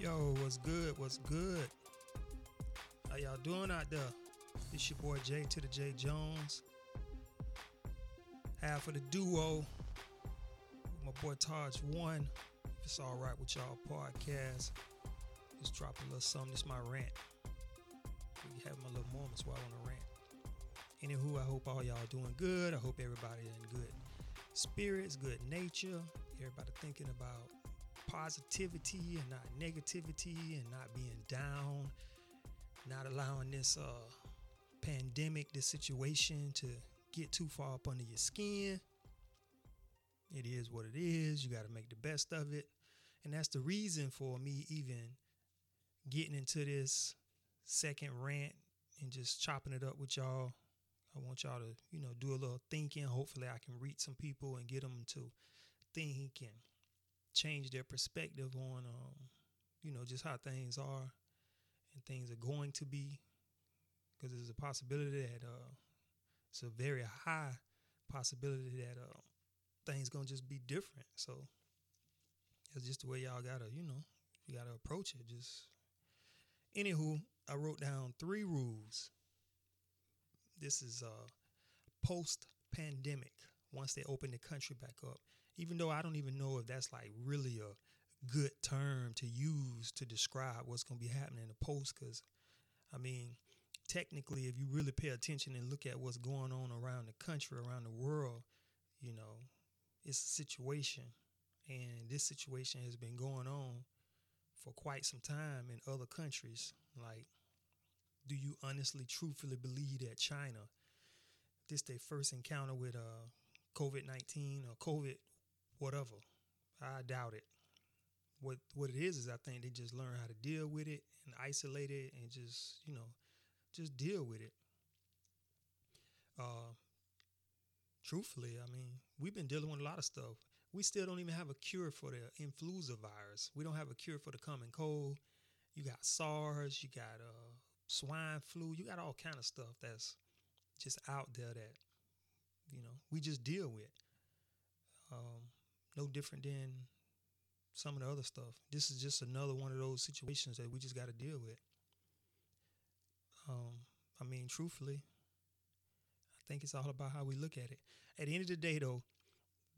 Yo, what's good? What's good? How y'all doing out there? It's your boy Jay to the J Jones. Half of the duo. My boy Taj One. If it's all right with y'all podcast, just drop a little something. This my rant. We have my little moments I want the rant. Anywho, I hope all y'all doing good. I hope everybody in good spirits, good nature. Everybody thinking about positivity and not negativity and not being down, not allowing this uh, pandemic, this situation to get too far up under your skin. It is what it is. You got to make the best of it. And that's the reason for me even getting into this second rant and just chopping it up with y'all. I want y'all to, you know, do a little thinking. Hopefully, I can reach some people and get them to think and change their perspective on, um, you know, just how things are and things are going to be. Because there's a possibility that uh, it's a very high possibility that uh, things gonna just be different. So it's just the way y'all gotta, you know, you gotta approach it. Just anywho, I wrote down three rules. This is uh, post pandemic once they open the country back up. Even though I don't even know if that's like really a good term to use to describe what's going to be happening in the post, because I mean, technically, if you really pay attention and look at what's going on around the country, around the world, you know, it's a situation. And this situation has been going on for quite some time in other countries. Like, do you honestly, truthfully believe that China, this their first encounter with uh, COVID nineteen or COVID, whatever. I doubt it. What what it is is I think they just learn how to deal with it and isolate it and just you know, just deal with it. Uh, truthfully, I mean, we've been dealing with a lot of stuff. We still don't even have a cure for the influenza virus. We don't have a cure for the common cold. You got SARS. You got uh, swine flu. You got all kind of stuff that's just out there that you know we just deal with. Um, no different than some of the other stuff. This is just another one of those situations that we just got to deal with. Um, I mean, truthfully, I think it's all about how we look at it. At the end of the day, though,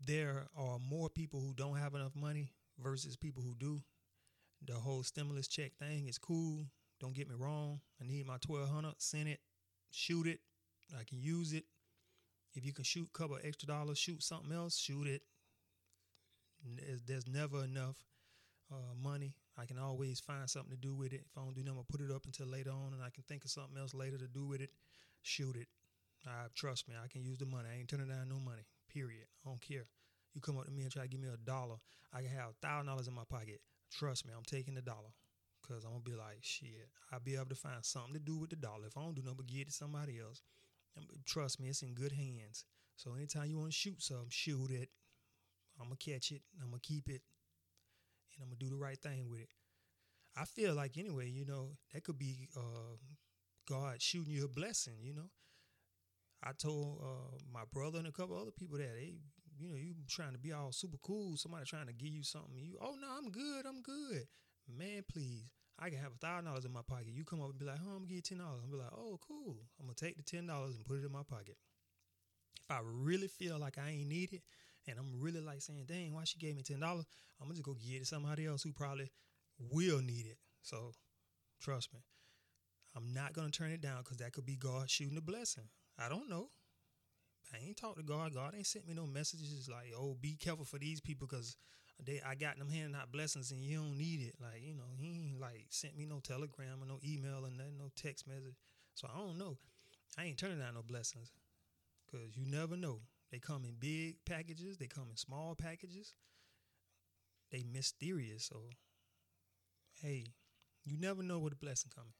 there are more people who don't have enough money versus people who do. The whole stimulus check thing is cool. Don't get me wrong. I need my twelve hundred. Send it, shoot it. I can use it. If you can shoot a couple extra dollars, shoot something else, shoot it. There's never enough uh, money. I can always find something to do with it. If I don't do nothing, I'll put it up until later on, and I can think of something else later to do with it. Shoot it. I trust me. I can use the money. I ain't turning down no money. Period. I don't care. You come up to me and try to give me a dollar. I can have thousand dollars in my pocket. Trust me, I'm taking the dollar. Cause I'm gonna be like, shit, I'll be able to find something to do with the dollar. If I don't do nothing but give it to somebody else, trust me, it's in good hands. So anytime you want to shoot something, shoot it. I'm gonna catch it. I'm gonna keep it, and I'm gonna do the right thing with it. I feel like anyway, you know, that could be uh, God shooting you a blessing. You know, I told uh, my brother and a couple other people that they, you know, you trying to be all super cool. Somebody trying to give you something. You, oh no, I'm good. I'm good. Man, please. I can have a thousand dollars in my pocket. You come up and be like, oh, I'm gonna you ten dollars. I'm be like, oh, cool. I'm gonna take the ten dollars and put it in my pocket. If I really feel like I ain't need it, and I'm really like saying, dang, why she gave me ten dollars? I'm gonna just go get it to somebody else who probably will need it. So trust me. I'm not gonna turn it down because that could be God shooting a blessing. I don't know. I ain't talked to God. God ain't sent me no messages like, oh, be careful for these people because they I got them handing out blessings and you don't need it. Like, you know, he ain't like sent me no telegram or no email or nothing, no text message. So I don't know. I ain't turning down no blessings. Cause you never know. They come in big packages, they come in small packages. They mysterious. So hey, you never know what a blessing coming.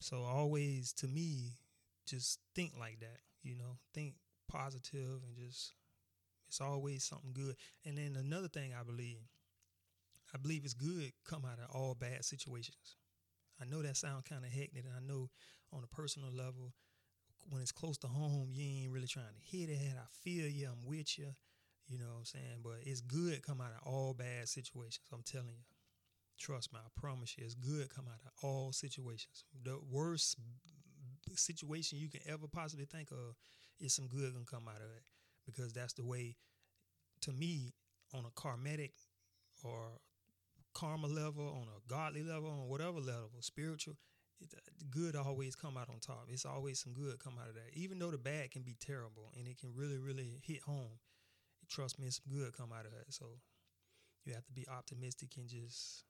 So always to me, just think like that, you know, think positive and just it's always something good. And then another thing I believe, I believe it's good come out of all bad situations. I know that sounds kind of hectic, and I know on a personal level, when it's close to home, you ain't really trying to hit it. I feel you, I'm with you, you know what I'm saying? But it's good come out of all bad situations, I'm telling you. Trust me, I promise you, it's good come out of all situations. The worst situation you can ever possibly think of is some good gonna come out of it because that's the way. To me, on a karmatic or karma level, on a godly level, on whatever level, spiritual, good always come out on top. It's always some good come out of that. Even though the bad can be terrible and it can really, really hit home, trust me, some good come out of that. So you have to be optimistic and just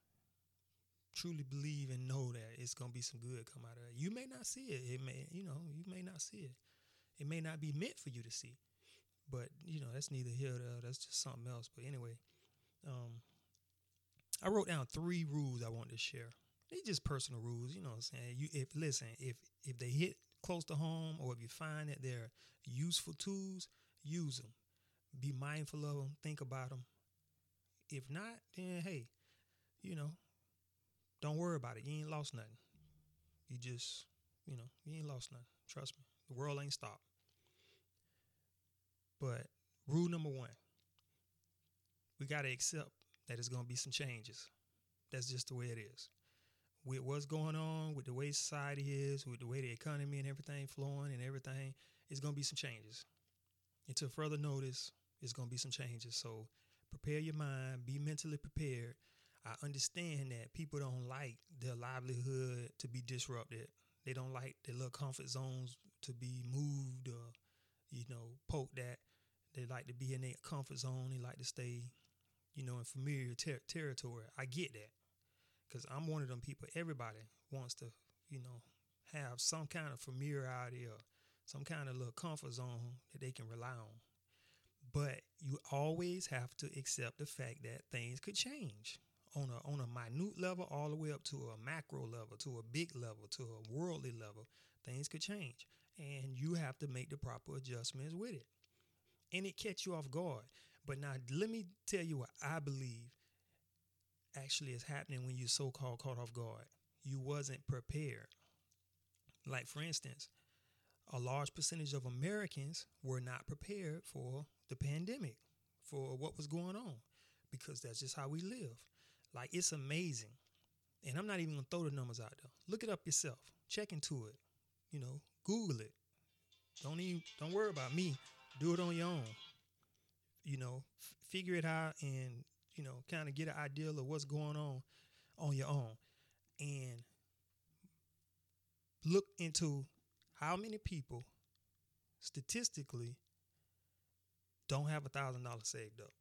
truly believe and know that it's gonna be some good come out of it. You may not see it. It may, you know, you may not see it. It may not be meant for you to see. But you know, that's neither here nor there. That's just something else. But anyway, um, I wrote down three rules I wanted to share. They just personal rules, you know what I'm saying? You if listen, if if they hit close to home or if you find that they're useful tools, use them. Be mindful of them, think about them. If not, then hey, you know, don't worry about it. You ain't lost nothing. You just, you know, you ain't lost nothing. Trust me. The world ain't stopped. But rule number one, we got to accept that it's going to be some changes. That's just the way it is. With what's going on, with the way society is, with the way the economy and everything flowing and everything, it's going to be some changes. Until further notice, it's going to be some changes. So prepare your mind, be mentally prepared I understand that people don't like their livelihood to be disrupted. They don't like their little comfort zones to be moved or, you know, poked at. They like to be in their comfort zone. They like to stay, you know, in familiar ter- territory. I get that because I'm one of them people. Everybody wants to, you know, have some kind of familiarity or some kind of little comfort zone that they can rely on. But you always have to accept the fact that things could change on a on a minute level all the way up to a macro level, to a big level, to a worldly level, things could change. And you have to make the proper adjustments with it. And it catch you off guard. But now let me tell you what I believe actually is happening when you so called caught off guard. You wasn't prepared. Like for instance, a large percentage of Americans were not prepared for the pandemic, for what was going on, because that's just how we live. Like it's amazing. And I'm not even gonna throw the numbers out there. Look it up yourself. Check into it. You know, Google it. Don't even don't worry about me. Do it on your own. You know, f- figure it out and you know, kind of get an idea of what's going on on your own. And look into how many people statistically don't have a thousand dollars saved up.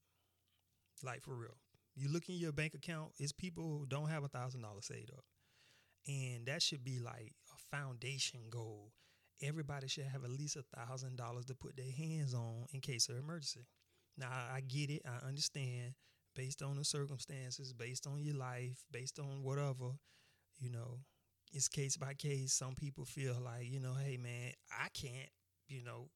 Like for real. You look in your bank account, it's people who don't have a thousand dollars saved up. And that should be like a foundation goal. Everybody should have at least a thousand dollars to put their hands on in case of emergency. Now I get it, I understand, based on the circumstances, based on your life, based on whatever, you know, it's case by case. Some people feel like, you know, hey man, I can't, you know,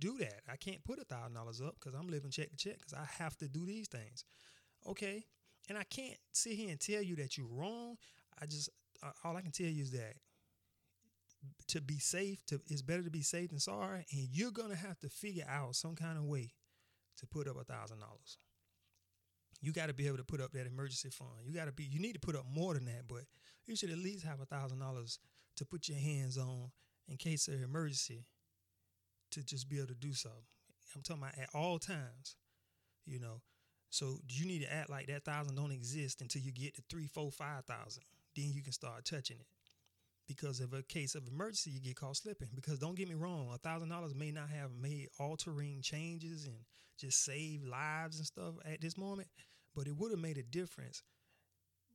do that. I can't put a thousand dollars up because I'm living check to check because I have to do these things. Okay. And I can't sit here and tell you that you're wrong. I just, uh, all I can tell you is that to be safe, to it's better to be safe than sorry. And you're going to have to figure out some kind of way to put up a thousand dollars. You got to be able to put up that emergency fund. You got to be, you need to put up more than that, but you should at least have a thousand dollars to put your hands on in case of emergency to just be able to do something. I'm talking about at all times, you know. So you need to act like that thousand don't exist until you get to three, four, five thousand. Then you can start touching it. Because of a case of emergency, you get caught slipping. Because don't get me wrong, a thousand dollars may not have made altering changes and just save lives and stuff at this moment, but it would have made a difference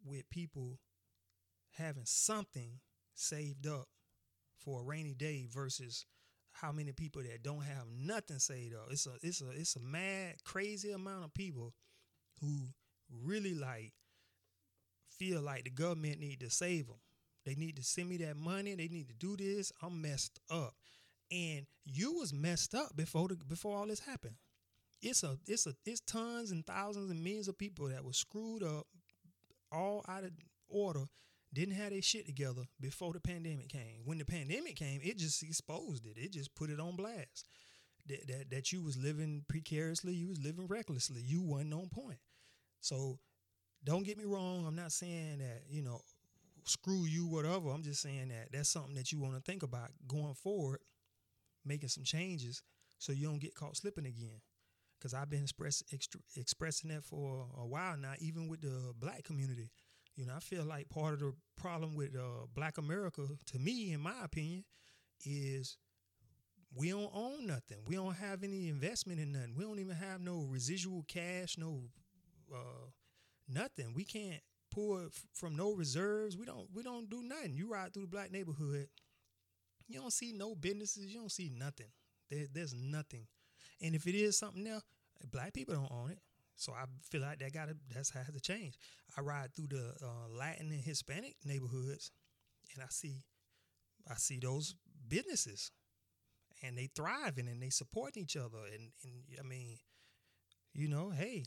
with people having something saved up for a rainy day versus how many people that don't have nothing saved up. It's a it's a it's a mad crazy amount of people who really like feel like the government need to save them. They need to send me that money. They need to do this. I'm messed up, and you was messed up before the before all this happened. It's a it's a it's tons and thousands and millions of people that was screwed up, all out of order, didn't have their shit together before the pandemic came. When the pandemic came, it just exposed it. It just put it on blast that, that, that you was living precariously, you was living recklessly, you wasn't on point. So don't get me wrong. I'm not saying that you know, screw you, whatever. I'm just saying that that's something that you want to think about going forward, making some changes so you don't get caught slipping again. Because I've been express, expressing that for a while now, even with the black community. You know, I feel like part of the problem with uh, Black America, to me, in my opinion, is we don't own nothing. We don't have any investment in nothing. We don't even have no residual cash, no uh, nothing. We can't pull from no reserves. We don't. We don't do nothing. You ride through the black neighborhood, you don't see no businesses. You don't see nothing. There, there's nothing. And if it is something now, black people don't own it. So I feel like that got to that's has to change. I ride through the uh, Latin and Hispanic neighborhoods, and I see, I see those businesses, and they thriving and they supporting each other. And and I mean, you know, hey,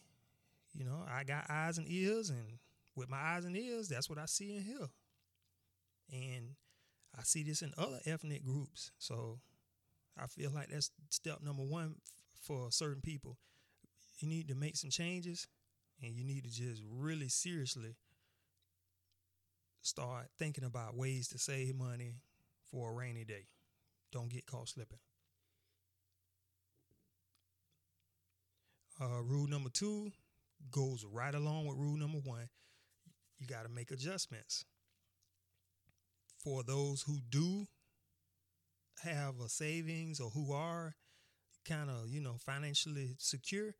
you know, I got eyes and ears, and with my eyes and ears, that's what I see and hear. And I see this in other ethnic groups. So I feel like that's step number one for certain people you need to make some changes and you need to just really seriously start thinking about ways to save money for a rainy day. Don't get caught slipping. Uh, rule number two goes right along with rule number one. You got to make adjustments. For those who do have a savings or who are kind of, you know, financially secure,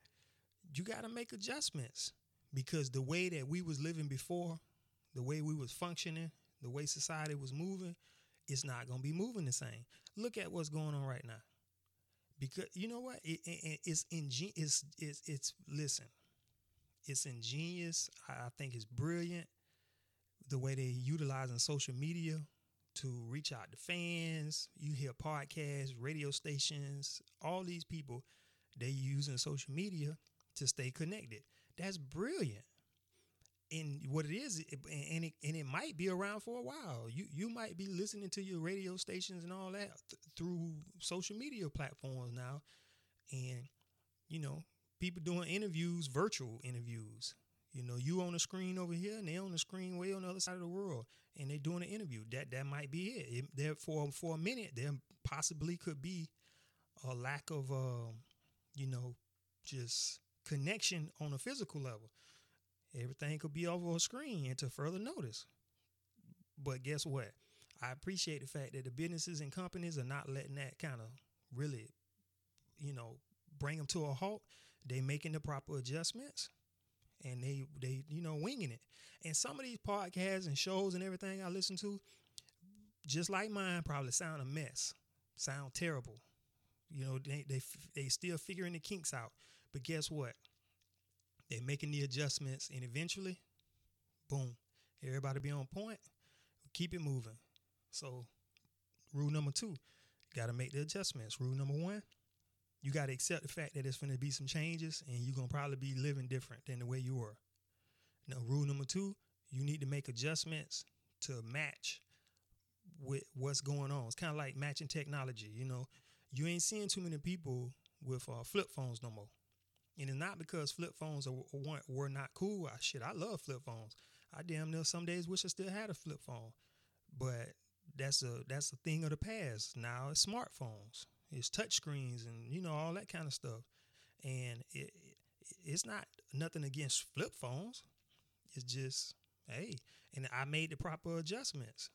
you got to make adjustments because the way that we was living before, the way we was functioning, the way society was moving, it's not going to be moving the same. Look at what's going on right now. Because you know what? It, it, it's ingenious. It's, it's, it's, listen, it's ingenious. I think it's brilliant the way they're utilizing social media to reach out to fans. You hear podcasts, radio stations, all these people, they using social media to stay connected. That's brilliant. And what it is, and it and it might be around for a while. You you might be listening to your radio stations and all that th- through social media platforms now, and you know people doing interviews, virtual interviews. You know, you on the screen over here, and they on the screen way on the other side of the world, and they doing an interview. That that might be it. it there for for a minute, there possibly could be a lack of, uh, you know, just connection on a physical level. Everything could be over a screen and to further notice. But guess what? I appreciate the fact that the businesses and companies are not letting that kind of really, you know, bring them to a halt. They making the proper adjustments and they they you know winging it. And some of these podcasts and shows and everything I listen to, just like mine, probably sound a mess, sound terrible. You know, they they they still figuring the kinks out. But guess what? They're making the adjustments, and eventually, boom, everybody be on point. Keep it moving. So, rule number two, got to make the adjustments. Rule number one, you got to accept the fact that there's going to be some changes, and you're going to probably be living different than the way you were. Now, rule number two, you need to make adjustments to match with what's going on. It's kind of like matching technology. You know, you ain't seeing too many people with uh, flip phones no more. And it's not because flip phones are, were, were not cool. I, shit, I love flip phones. I damn near some days wish I still had a flip phone, but that's a that's a thing of the past. Now it's smartphones, it's touch screens, and you know all that kind of stuff. And it, it it's not nothing against flip phones. It's just hey, and I made the proper adjustments.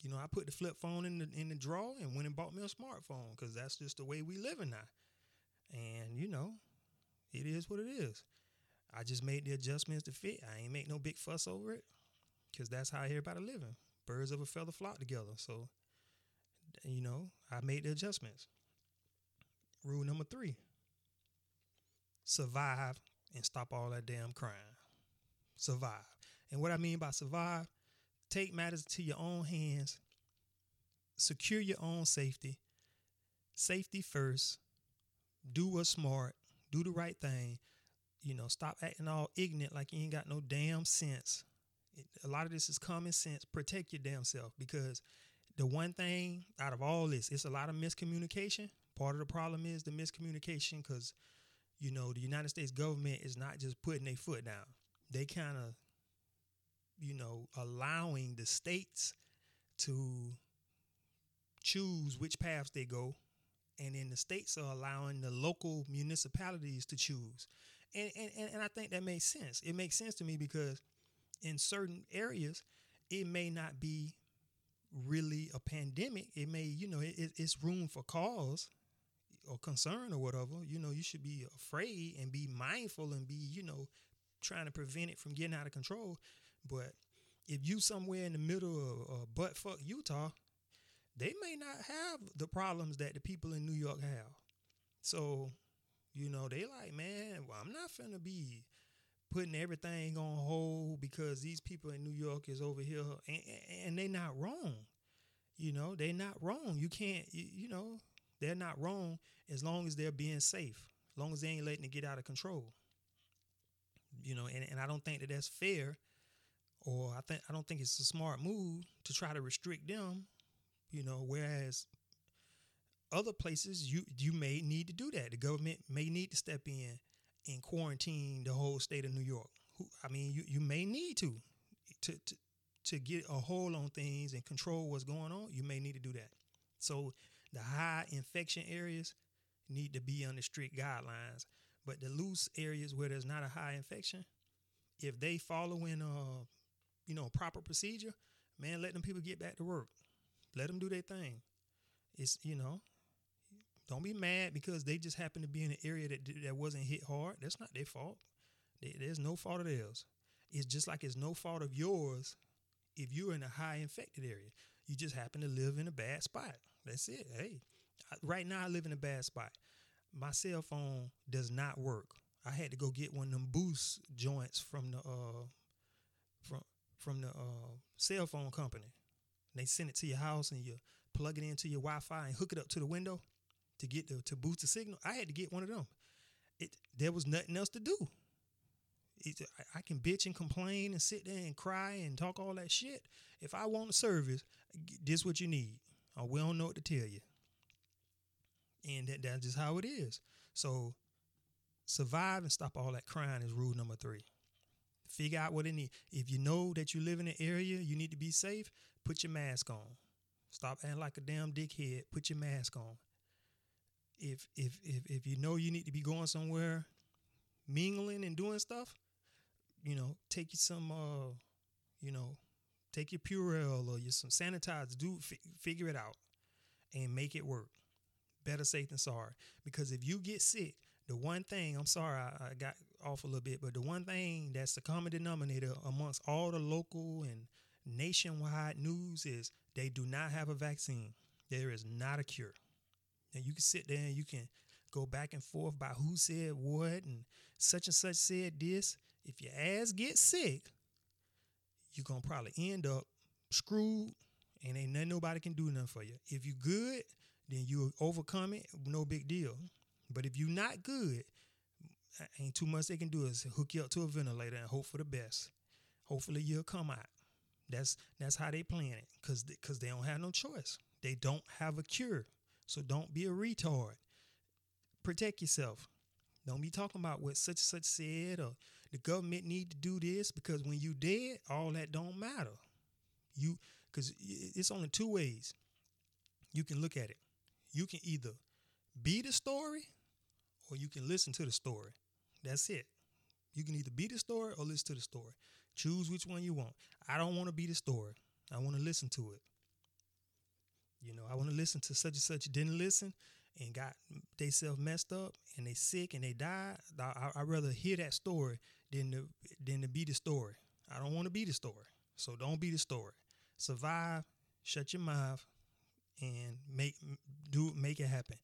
You know, I put the flip phone in the in the drawer and went and bought me a smartphone because that's just the way we living now. And you know, it is what it is. I just made the adjustments to fit. I ain't make no big fuss over it because that's how everybody living. Birds of a feather flock together. So, you know, I made the adjustments. Rule number three survive and stop all that damn crime. Survive. And what I mean by survive, take matters to your own hands, secure your own safety, safety first, do what's smart, do the right thing. You know, stop acting all ignorant like you ain't got no damn sense. It, a lot of this is common sense. Protect your damn self because the one thing out of all this, it's a lot of miscommunication. Part of the problem is the miscommunication because, you know, the United States government is not just putting their foot down. They kind of you know, allowing the states to choose which paths they go, and then the states are allowing the local municipalities to choose. And, and, and I think that makes sense. It makes sense to me because in certain areas, it may not be really a pandemic. It may, you know, it, it's room for cause or concern or whatever. You know, you should be afraid and be mindful and be, you know, trying to prevent it from getting out of control. But if you somewhere in the middle of uh, butt fuck Utah, they may not have the problems that the people in New York have. So, you know, they like, man, well, I'm not finna be putting everything on hold because these people in New York is over here and, and they're not wrong. You know, they're not wrong. You can't, you, you, know, they're not wrong as long as they're being safe, as long as they ain't letting it get out of control. You know, and, and I don't think that that's fair or I think I don't think it's a smart move to try to restrict them, you know, whereas other places you you may need to do that. The government may need to step in and quarantine the whole state of New York. I mean, you, you may need to, to to to get a hold on things and control what's going on. You may need to do that. So the high infection areas need to be under strict guidelines, but the loose areas where there's not a high infection, if they follow in uh you know proper procedure, man, let them people get back to work. Let them do their thing. It's you know don't be mad because they just happen to be in an area that that wasn't hit hard. That's not their fault. There's no fault of theirs. It's just like it's no fault of yours if you're in a high infected area. You just happen to live in a bad spot. That's it. Hey, right now I live in a bad spot. My cell phone does not work. I had to go get one of them boost joints from the uh from from the uh, cell phone company. They send it to your house and you plug it into your Wi-Fi and hook it up to the window to get the, to boost the signal. I had to get one of them. It there was nothing else to do. It, I, can bitch and complain and sit there and cry and talk all that shit. If I want a service, this what you need. Or we don't know what to tell you. And that, that's just how it is. So survive and stop all that crying is rule number three. Figure out what it needs. If you know that you live in an area you need to be safe, put your mask on. Stop acting like a damn dickhead. Put your mask on if if if if you know you need to be going somewhere, mingling and doing stuff, you know, take you some uh, you know, take your Purell or your some sanitizer. Do f- figure it out and make it work. Better safe than sorry. Because if you get sick, the one thing I'm sorry I, I got off a little bit, but the one thing that's the common denominator amongst all the local and nationwide news is they do not have a vaccine. There is not a cure. And you can sit there and you can go back and forth about who said what and such and such said this. If your ass gets sick, you're gonna probably end up screwed and ain't nothing nobody can do nothing for you. If you good, then you overcome it, no big deal. But if you not good, ain't too much they can do is hook you up to a ventilator and hope for the best. Hopefully you'll come out. That's that's how they plan it, cause cause they don't have no choice. They don't have a cure. So don't be a retard. Protect yourself. Don't be talking about what such and such said or the government need to do this because when you dead, all that don't matter. You because it's only two ways you can look at it. You can either be the story or you can listen to the story. That's it. You can either be the story or listen to the story. Choose which one you want. I don't want to be the story. I want to listen to it. You know, I want to listen to such and such didn't listen and got they self messed up and they sick and they died. I, I rather hear that story than to than to be the story. I don't want to be the story. So don't be the story. Survive, shut your mouth, and make do make it happen.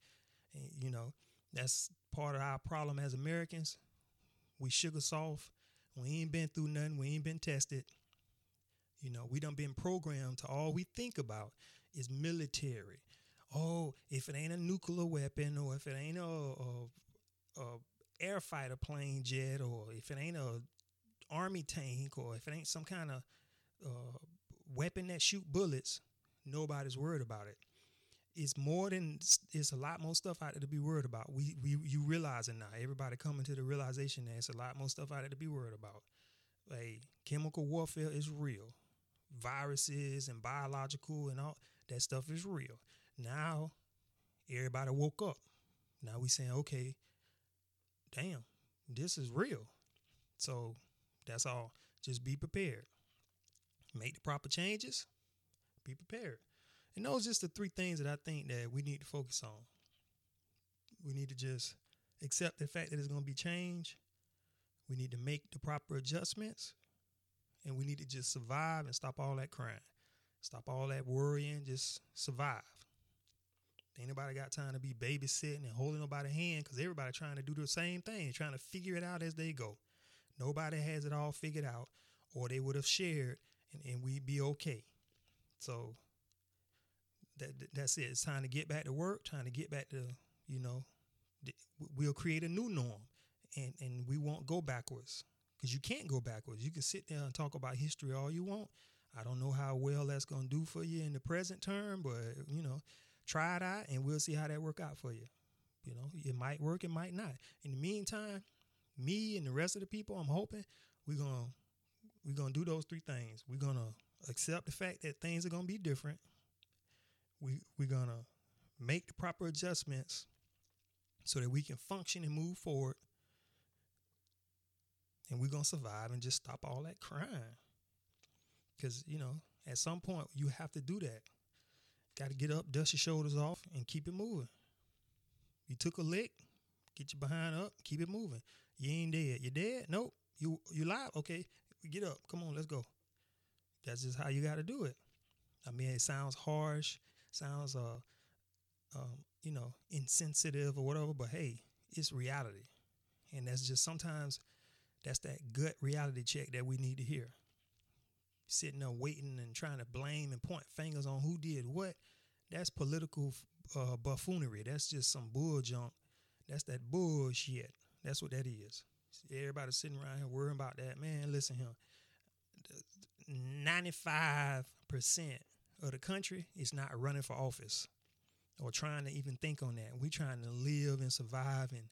And, you know, that's part of our problem as Americans. We sugar soft. We ain't been through nothing. We ain't been tested. You know, we done been programmed to all we think about is military. Oh, if it ain't a nuclear weapon, or if it ain't a, a, a air fighter plane jet, or if it ain't a army tank, or if it ain't some kind of uh, weapon that shoot bullets, nobody's worried about it. It's more than it's a lot more stuff out there to be worried about. We we you realizing now. Everybody coming to the realization that it's a lot more stuff out there to be worried about. Hey, Chemical warfare is real. Viruses and biological and all that stuff is real. Now everybody woke up. Now we saying, okay, damn, this is real. So that's all. Just be prepared. Make the proper changes. Be prepared. And those are just the three things that I think that we need to focus on. We need to just accept the fact that it's going to be change. We need to make the proper adjustments. And we need to just survive and stop all that crying. Stop all that worrying. Just survive. Ain't nobody got time to be babysitting and holding nobody's hand because everybody trying to do the same thing, trying to figure it out as they go. Nobody has it all figured out, or they would have shared and, and we'd be okay. So that that's it. It's time to get back to work, trying to get back to, you know, we'll create a new norm and, and we won't go backwards because you can't go backwards. You can sit there and talk about history all you want. I don't know how well that's going to do for you in the present term, but, you know, try it out and we'll see how that work out for you. You know, it might work, it might not. In the meantime, me and the rest of the people, I'm hoping we're gonna we're gonna do those three things. We're gonna accept the fact that things are gonna be different. We we're gonna make the proper adjustments so that we can function and move forward. And we're gonna survive and just stop all that crime. Cause you know, at some point you have to do that. Got to get up, dust your shoulders off, and keep it moving. You took a lick, get your behind up, keep it moving. You ain't dead. You dead? Nope. You you live? Okay. Get up. Come on, let's go. That's just how you got to do it. I mean, it sounds harsh, sounds uh, um, you know, insensitive or whatever, but hey, it's reality, and that's just sometimes that's that gut reality check that we need to hear. Sitting there waiting and trying to blame and point fingers on who did what, that's political uh, buffoonery. That's just some bull junk. That's that bullshit. That's what that is. Everybody sitting around here worrying about that. Man, listen here. 95% of the country is not running for office or trying to even think on that. We trying to live and survive and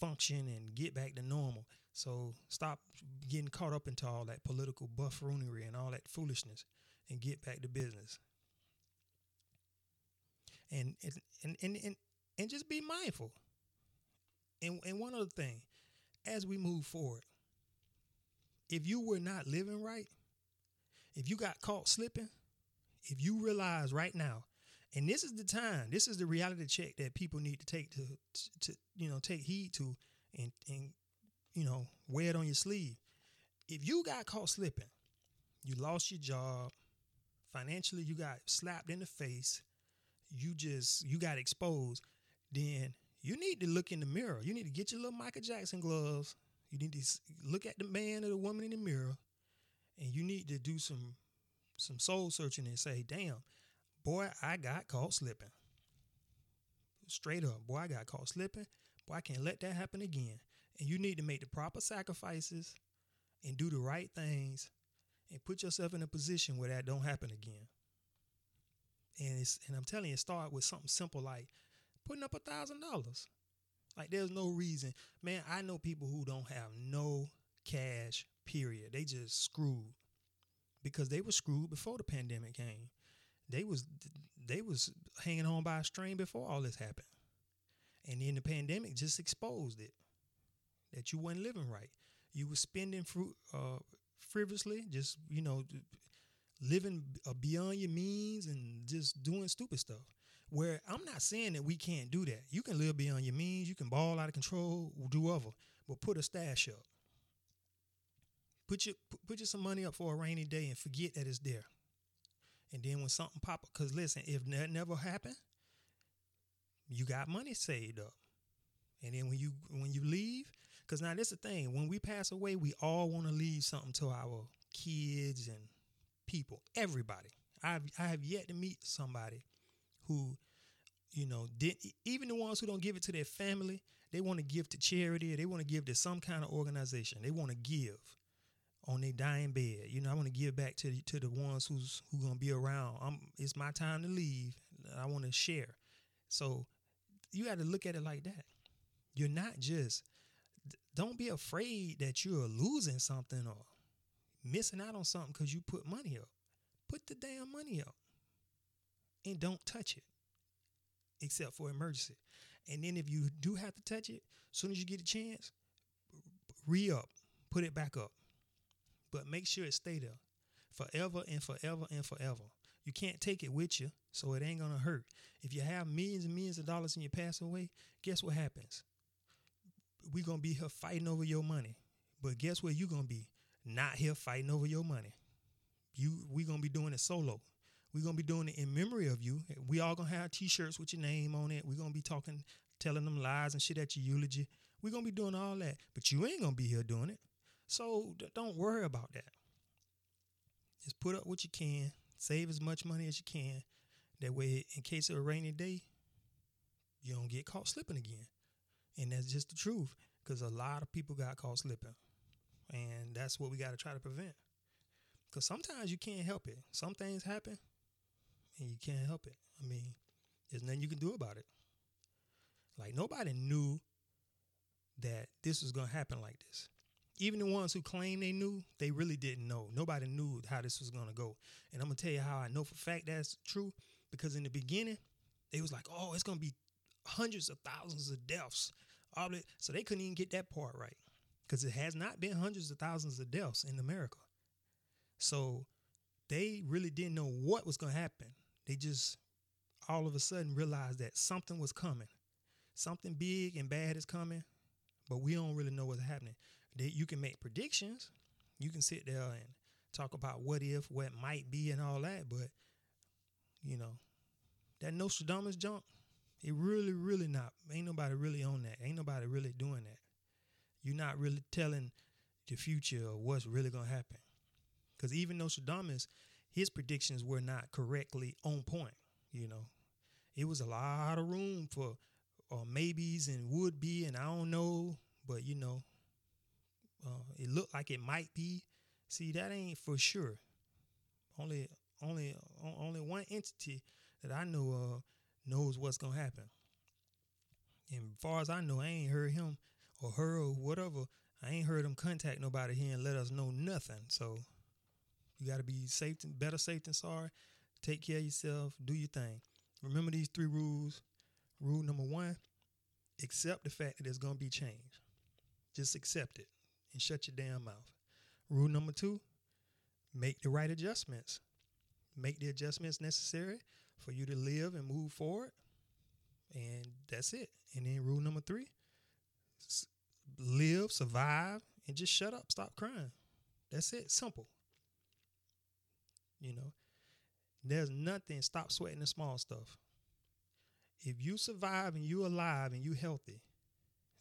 function and get back to normal. So stop getting caught up into all that political buffoonery and all that foolishness and get back to business. And and and and, and just be mindful. And and one other thing, as we move forward, if you were not living right, if you got caught slipping, if you realize right now, and this is the time, this is the reality check that people need to take to, to, you know take heed to, and and you know wear it on your sleeve. If you got caught slipping, you lost your job, financially you got slapped in the face, you just you got exposed, then you need to look in the mirror. You need to get your little Michael Jackson gloves. You need to look at the man or the woman in the mirror, and you need to do some some soul searching and say, "Damn, boy, I got caught slipping." Straight up, boy, I got caught slipping. Boy, I can't let that happen again. And you need to make the proper sacrifices and do the right things and put yourself in a position where that don't happen again. And it's and I'm telling you, start with something simple like putting up a thousand dollars. Like there's no reason. Man, I know people who don't have no cash, period. They just screwed. Because they were screwed before the pandemic came. They was they was hanging on by a string before all this happened. And then the pandemic just exposed it. That you wasn't living right. You were spending fruit uh, frivolously, just you know, living uh, beyond your means and just doing stupid stuff. Where I'm not saying that we can't do that. You can live beyond your means. You can ball out of control, do whatever, but put a stash up. Put your put your some money up for a rainy day and forget that it's there. And then when something pop up, because listen, if that never happened, you got money saved up. And then when you when you leave, because now this is the thing, when we pass away, we all want to leave something to our kids and people, everybody. I've I have yet to meet somebody who, you know, didn't. even the ones who don't give it to their family, they want to give to charity or they want to give to some kind of organization. They want to give on their dying bed. You know, I want to give back to the, to the ones who's who gonna be around. I'm, it's my time to leave. I want to share. So you got to look at it like that. You're not just. Don't be afraid that you're losing something or missing out on something because you put money up. Put the damn money up and don't touch it except for emergency. And then if you do have to touch it, as soon as you get a chance, re up, put it back up. But make sure it stay there forever and forever and forever. You can't take it with you, so it ain't gonna hurt. If you have millions and millions of dollars and you pass away, guess what happens? We gonna be here fighting over your money. But guess where you gonna be? Not here fighting over your money. You we gonna be doing it solo. We're gonna be doing it in memory of you. We all gonna have t-shirts with your name on it. We're gonna be talking, telling them lies and shit at your eulogy. We're gonna be doing all that. But you ain't gonna be here doing it. So don't worry about that. Just put up what you can, save as much money as you can. That way, in case of a rainy day, you don't get caught slipping again. And that's just the truth because a lot of people got caught slipping. And that's what we got to try to prevent. Because sometimes you can't help it. Some things happen and you can't help it. I mean, there's nothing you can do about it. Like, nobody knew that this was going to happen like this. Even the ones who claim they knew, they really didn't know. Nobody knew how this was going to go. And I'm going to tell you how I know for fact that's true. Because in the beginning, it was like, oh, it's going to be hundreds of thousands of deaths so they couldn't even get that part right because it has not been hundreds of thousands of deaths in America. So they really didn't know what was going to happen. They just all of a sudden realized that something was coming. Something big and bad is coming, but we don't really know what's happening. They, you can make predictions. You can sit there and talk about what if, what might be, and all that, but you know, that Nostradamus junk, it really, really not. Nobody really on that. Ain't nobody really doing that. You're not really telling the future or what's really gonna happen. Because even though Nostradamus, his predictions were not correctly on point. You know, it was a lot of room for uh, maybes and would be, and I don't know, but you know, uh, it looked like it might be. See, that ain't for sure. Only, only, only one entity that I know of knows what's gonna happen. And far as I know, I ain't heard him or her or whatever. I ain't heard him contact nobody here and let us know nothing. So you got to be safe, and better safe than sorry. Take care of yourself. Do your thing. Remember these three rules. Rule number one: accept the fact that there's gonna be change. Just accept it and shut your damn mouth. Rule number two: make the right adjustments. Make the adjustments necessary for you to live and move forward. And that's it. And then rule number three live, survive, and just shut up. Stop crying. That's it. Simple. You know, there's nothing. Stop sweating the small stuff. If you survive and you alive and you healthy,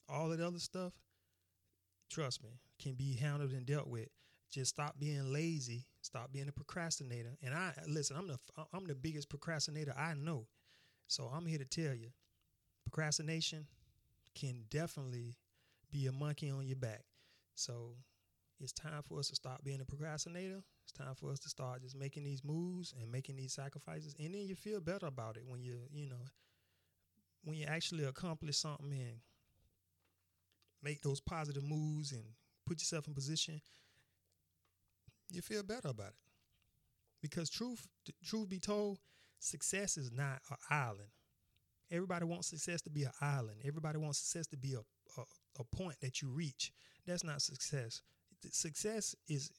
all that other stuff, trust me, can be handled and dealt with. Just stop being lazy. Stop being a procrastinator. And I listen. I'm the I'm the biggest procrastinator I know. So I'm here to tell you, procrastination can definitely be a monkey on your back. So it's time for us to stop being a procrastinator. It's time for us to start just making these moves and making these sacrifices. And then you feel better about it when you, you know, when you actually accomplish something and make those positive moves and put yourself in position you feel better about it. Because truth, truth be told, success is not an island. Everybody wants success to be an island. Everybody wants success to be a, a, a point that you reach. That's not success. Success is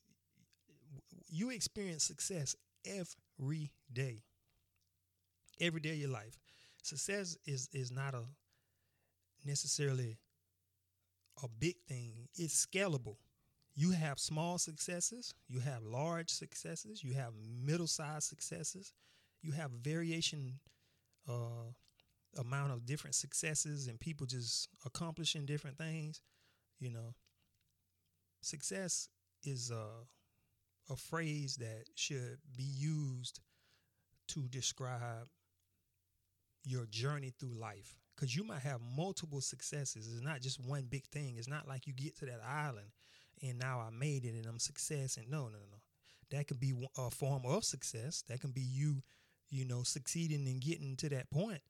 you experience success every day. Every day of your life. Success is is not a necessarily a big thing. It's scalable you have small successes, you have large successes, you have middle sized successes, you have variation uh, amount of different successes and people just accomplishing different things. You know, success is a, a phrase that should be used to describe your journey through life because you might have multiple successes. It's not just one big thing. It's not like you get to that island and now I made it and I'm success. And no, no, no, no. That could be a form of success. That can be you, you know, succeeding and getting to that point.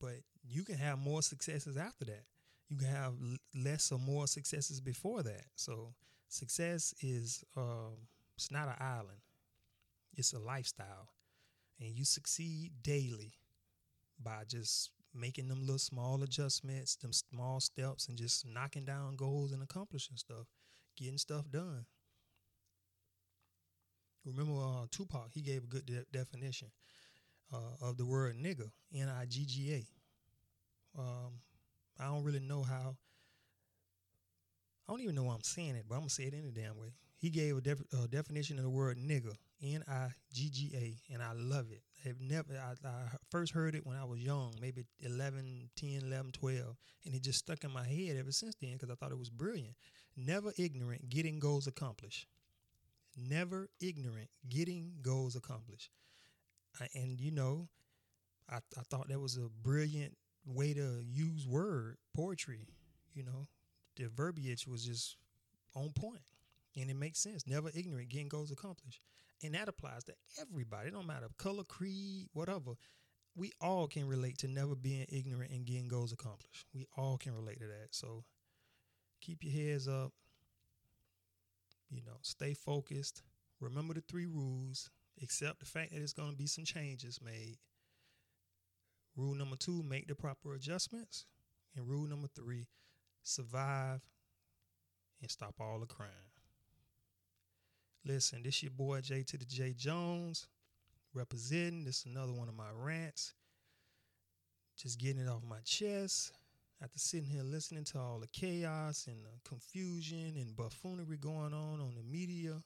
But you can have more successes after that. You can have less or more successes before that. So success is um, it's not an island; it's a lifestyle, and you succeed daily by just making them little small adjustments, them small steps, and just knocking down goals and accomplishing stuff, getting stuff done. Remember uh, Tupac? He gave a good de- definition uh, of the word nigga, N I G G A. Um, I don't really know how. I don't even know why I'm saying it, but I'm gonna say it any damn way. He gave a, def- a definition of the word nigga, N I G G A, and I love it. I've never. I, I, first heard it when I was young, maybe 11, 10, 11, 12, and it just stuck in my head ever since then because I thought it was brilliant. Never ignorant, getting goals accomplished. Never ignorant, getting goals accomplished. I, and you know, I, I thought that was a brilliant way to use word poetry. You know, the verbiage was just on point, and it makes sense. Never ignorant, getting goals accomplished, and that applies to everybody. It don't matter color, creed, whatever. We all can relate to never being ignorant and getting goals accomplished. We all can relate to that. So keep your heads up. You know, stay focused. Remember the three rules. Accept the fact that it's going to be some changes made. Rule number two, make the proper adjustments. And rule number three, survive and stop all the crime. Listen, this your boy J to the J Jones representing. This another one of my rants. Just getting it off my chest after sitting here listening to all the chaos and the confusion and buffoonery going on on the media.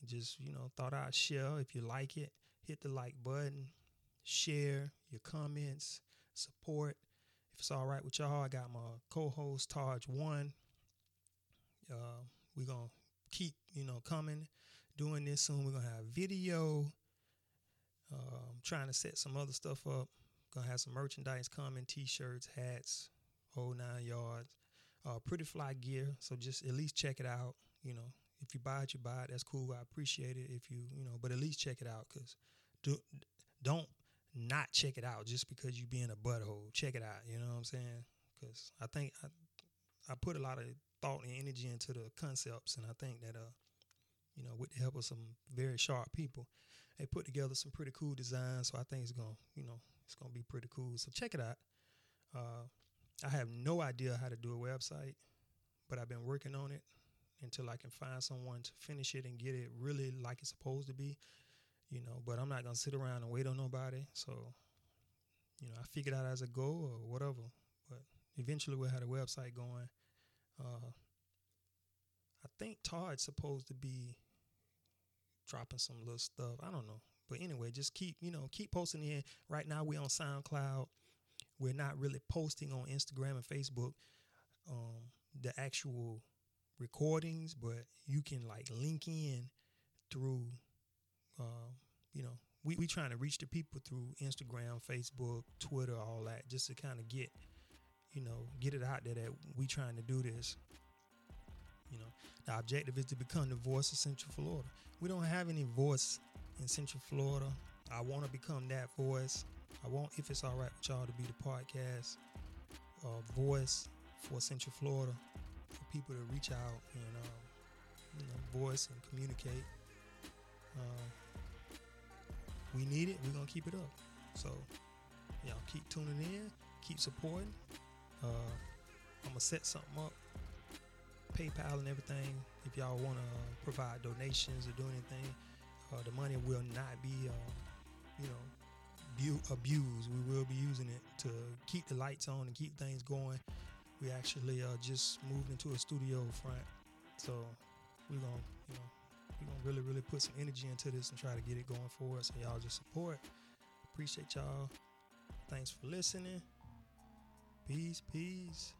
And just, you know, thought I'd share. If you like it, hit the like button, share your comments, support. If it's all right with y'all, I got my co-host Taj One. Uh, we're gonna keep, you know, coming, doing this soon. We're gonna have video. Um, trying to set some other stuff up. Gonna have some merchandise coming, t-shirts, hats, whole nine yards. Uh, pretty fly gear. So just at least check it out. You know, if you buy it, you buy it. That's cool. I appreciate it. If you, you know, but at least check it out because do, don't not check it out just because you being a butthole. Check it out. You know what I'm saying? Because I think I, I put a lot of thought and energy into the concepts, and I think that uh, you know, with the help of some very sharp people, they put together some pretty cool designs. So I think it's gonna, you know, it's gonna be pretty cool. So check it out. Uh, I have no idea how to do a website, but I've been working on it until I can find someone to finish it and get it really like it's supposed to be. You know, but I'm not gonna sit around and wait on nobody. So, you know, I figured out as I go or whatever. But eventually we'll have a website going. Uh, I think Todd's supposed to be dropping some little stuff. I don't know. But anyway, just keep, you know, keep posting in. Right now we're on SoundCloud. We're not really posting on Instagram and Facebook um, the actual recordings, but you can like link in through uh, you know, we we trying to reach the people through Instagram, Facebook, Twitter, all that, just to kind of get, you know, get it out there that we trying to do this. You know, the objective is to become the voice of Central Florida. We don't have any voice in Central Florida. I want to become that voice. I want, if it's all right with y'all, to be the podcast uh, voice for Central Florida for people to reach out and um, you know voice and communicate. Uh, we need it. We're gonna keep it up. So y'all keep tuning in, keep supporting. Uh, I'm gonna set something up, PayPal and everything. If y'all wanna provide donations or do anything, uh, the money will not be, uh, you know, bu- abused. We will be using it to keep the lights on and keep things going. We actually uh, just moved into a studio front, so we're gonna, you know, we're gonna really, really put some energy into this and try to get it going for us. So y'all just support. Appreciate y'all. Thanks for listening. Peace, peace.